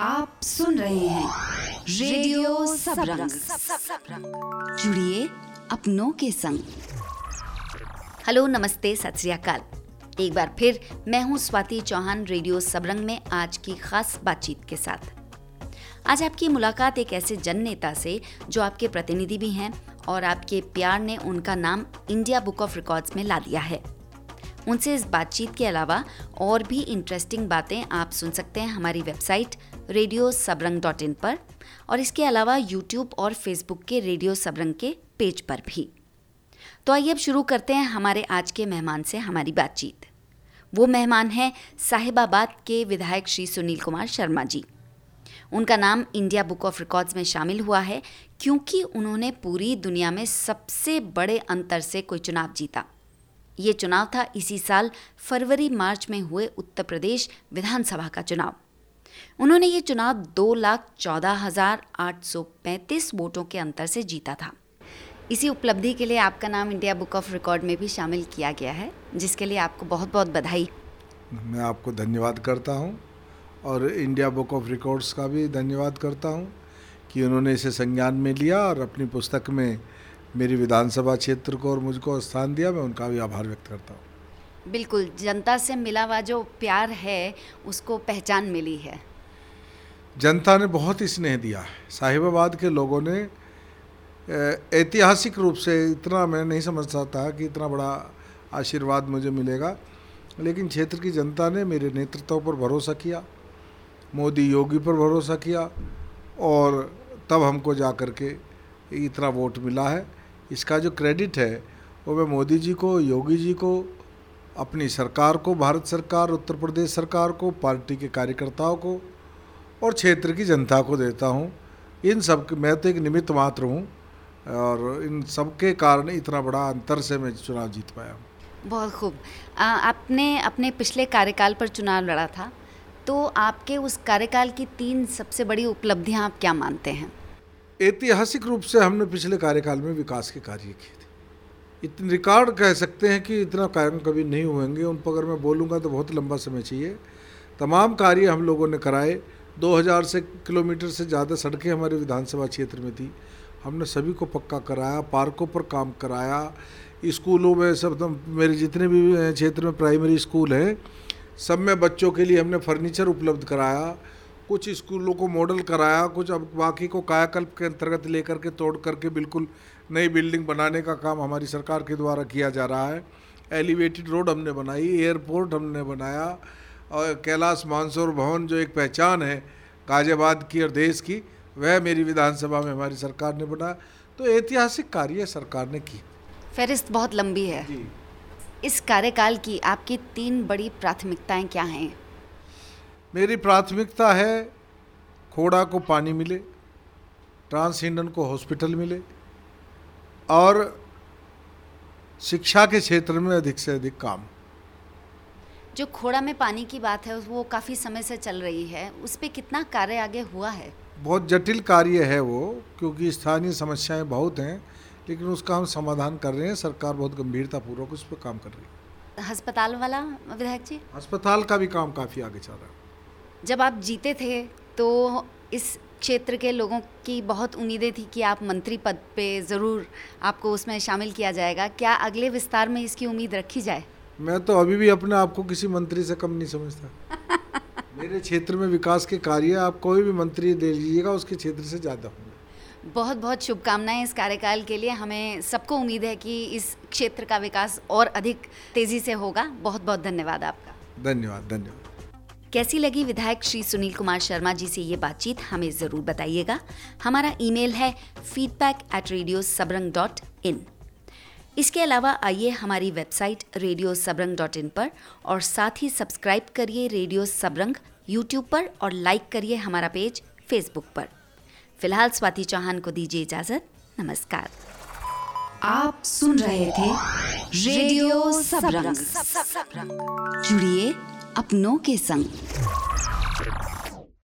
आप सुन रहे हैं रेडियो सबरंग। जुड़िए अपनों के संग। हेलो, नमस्ते, सत श्री अकाल। एक बार फिर मैं हूँ स्वाति चौहान रेडियो सबरंग में आज की खास बातचीत के साथ। आज आपकी मुलाकात एक ऐसे जन नेता से जो आपके प्रतिनिधि भी हैं और आपके प्यार ने उनका नाम इंडिया बुक ऑफ़ रिकॉर्ड्स में ला दिया है। उनसे इस बातचीत के अलावा और भी इंटरेस्टिंग बातें आप सुन सकते हैं हमारी website radio Sabrang dot in पर और इसके अलावा यूट्यूब और फेसबुक के रेडियो सबरंग के पेज पर भी। तो आइए अब शुरू करते हैं हमारे आज के मेहमान से हमारी बातचीत। वो मेहमान हैं साहिबाबाद के विधायक श्री सुनील कुमार शर्मा जी। उनका नाम इंडिया बुक ऑफ़ रिकॉर्ड्स में शामिल हुआ है, क्योंकि उन्होंने पूरी दुनिया में सबसे बड़े अंतर से कोई चुनाव जीता। ये चुनाव था इसी साल फरवरी, मार्च में हुए उत्तर प्रदेश विधानसभा का चुनाव। उन्होंने ये चुनाव दो लाख चौदह हज़ार आठ सौ पैंतीस वोटों के अंतर से जीता था। इसी उपलब्धि के लिए आपका नाम इंडिया बुक ऑफ़ रिकॉर्ड में भी शामिल किया गया है, जिसके लिए आपको बहुत बहुत बधाई। मैं आपको धन्यवाद करता हूँ और इंडिया बुक ऑफ़ रिकॉर्ड्स का भी धन्यवाद करता हूँ कि उन्होंने इसे संज्ञान में लिया और अपनी पुस्तक में मेरी विधानसभा क्षेत्र को और मुझको स्थान दिया मैं उनका भी आभार व्यक्त करता हूँ। बिल्कुल जनता से मिला हुआ जो प्यार है उसको पहचान मिली है। जनता ने बहुत ही स्नेह दिया है। साहिबाबाद के लोगों ने ऐतिहासिक रूप से इतना मैं नहीं समझता था कि इतना बड़ा आशीर्वाद मुझे मिलेगा लेकिन क्षेत्र की जनता ने मेरे नेतृत्व पर भरोसा किया मोदी योगी पर भरोसा किया और तब हमको जा कर के इतना वोट मिला है। इसका जो क्रेडिट है, वो मैं मोदी जी को, योगी जी को, अपनी सरकार को, भारत सरकार, उत्तर प्रदेश सरकार को, पार्टी के कार्यकर्ताओं को और क्षेत्र की जनता को देता हूँ। इन सब मैं तो एक निमित्त मात्र हूँ और इन सब के कारण इतना बड़ा अंतर से मैं चुनाव जीत पाया बहुत खूब। आपने अपने पिछले कार्यकाल पर चुनाव लड़ा था तो आपके उस कार्यकाल की तीन सबसे बड़ी उपलब्धियाँ आप क्या मानते हैं? ऐतिहासिक रूप से हमने पिछले कार्यकाल में विकास के कार्य किए थे। इतने रिकॉर्ड कह सकते हैं कि इतना कार्य कभी नहीं होंगे। उन पर अगर मैं बोलूँगा तो बहुत लंबा समय चाहिए। तमाम कार्य हम लोगों ने कराए। 2000 से किलोमीटर से ज़्यादा सड़कें हमारे विधानसभा क्षेत्र में थी। हमने सभी को पक्का कराया, पार्कों पर काम कराया। स्कूलों में सब तो मेरे जितने भी क्षेत्र में प्राइमरी स्कूल हैं, सब में बच्चों के लिए हमने फर्नीचर उपलब्ध कराया। कुछ स्कूलों को मॉडल कराया कुछ अब बाकी को कायाकल्प के अंतर्गत लेकर के तोड़ करके बिल्कुल नई बिल्डिंग बनाने का काम हमारी सरकार के द्वारा किया जा रहा है। एलिवेटेड रोड हमने बनाई एयरपोर्ट हमने बनाया और कैलाश मानसोर भवन जो एक पहचान है गाजियाबाद की और देश की वह मेरी विधानसभा में हमारी सरकार ने बनाया। तो ऐतिहासिक कार्य सरकार ने की। फहरिस्त बहुत लंबी है। जी। इस कार्यकाल की आपकी तीन बड़ी प्राथमिकताएँ क्या हैं? मेरी प्राथमिकता है खोड़ा को पानी मिले ट्रांसहिंडन को हॉस्पिटल मिले और शिक्षा के क्षेत्र में अधिक से अधिक काम। जो खोड़ा में पानी की बात है वो काफ़ी समय से चल रही है। उस पर कितना कार्य आगे हुआ है? बहुत जटिल कार्य है वो क्योंकि स्थानीय समस्याएँ बहुत हैं लेकिन उसका हम समाधान कर रहे हैं। सरकार बहुत गंभीरतापूर्वक उस पर काम कर रही है। अस्पताल वाला विधायक जी? अस्पताल का भी काम काफ़ी आगे चल रहा है। जब आप जीते थे तो इस क्षेत्र के लोगों की बहुत उम्मीदें थी कि आप मंत्री पद पे ज़रूर आपको उसमें शामिल किया जाएगा। क्या अगले विस्तार में इसकी उम्मीद रखी जाए? मैं तो अभी भी अपने आप को किसी मंत्री से कम नहीं समझता। मेरे क्षेत्र में विकास के कार्य आप कोई भी मंत्री दे लीजिएगा उसके क्षेत्र से ज़्यादा होंगे। बहुत बहुत शुभकामनाएँ इस कार्यकाल के लिए। हमें सबको उम्मीद है कि इस क्षेत्र का विकास और अधिक तेज़ी से होगा। बहुत बहुत धन्यवाद आपका। धन्यवाद धन्यवाद। कैसी लगी विधायक श्री सुनील कुमार शर्मा जी से ये बातचीत हमें ज़रूर बताइएगा। हमारा ईमेल है feedback at radio Sabrang dot in इसके अलावा आइए हमारी website radio Sabrang dot in पर और साथ ही सब्सक्राइब करिए रेडियो सबरंग यूट्यूब पर और लाइक करिए हमारा पेज फेसबुक पर। फ़िलहाल स्वाति चौहान को दीजिए इजाज़त। नमस्कार। आप सुन रहे थे रेडियो सबरंग जुड़िए अपनों के संग।